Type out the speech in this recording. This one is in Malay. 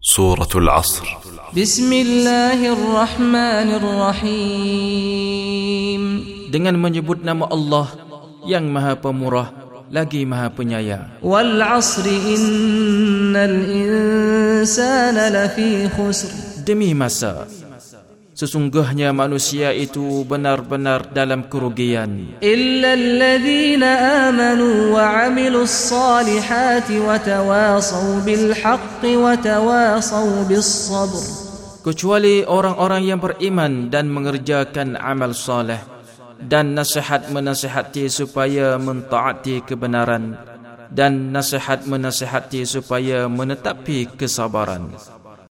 سورة العصر بسم الله الرحمن الرحيم dengan menyebut nama Allah yang Maha Pemurah lagi Maha Penyayang. والعصر إن الإنسان لفي خسر Demi masa sesungguhnya manusia itu benar-benar dalam kerugian illa alladhina amanu wa amilus salihati wa tawasaw bil haqqi wa tawasaw bis sabr kecuali orang-orang yang beriman dan mengerjakan amal soleh dan nasihat menasihati supaya mentaati kebenaran dan nasihat menasihati supaya menetapi kesabaran.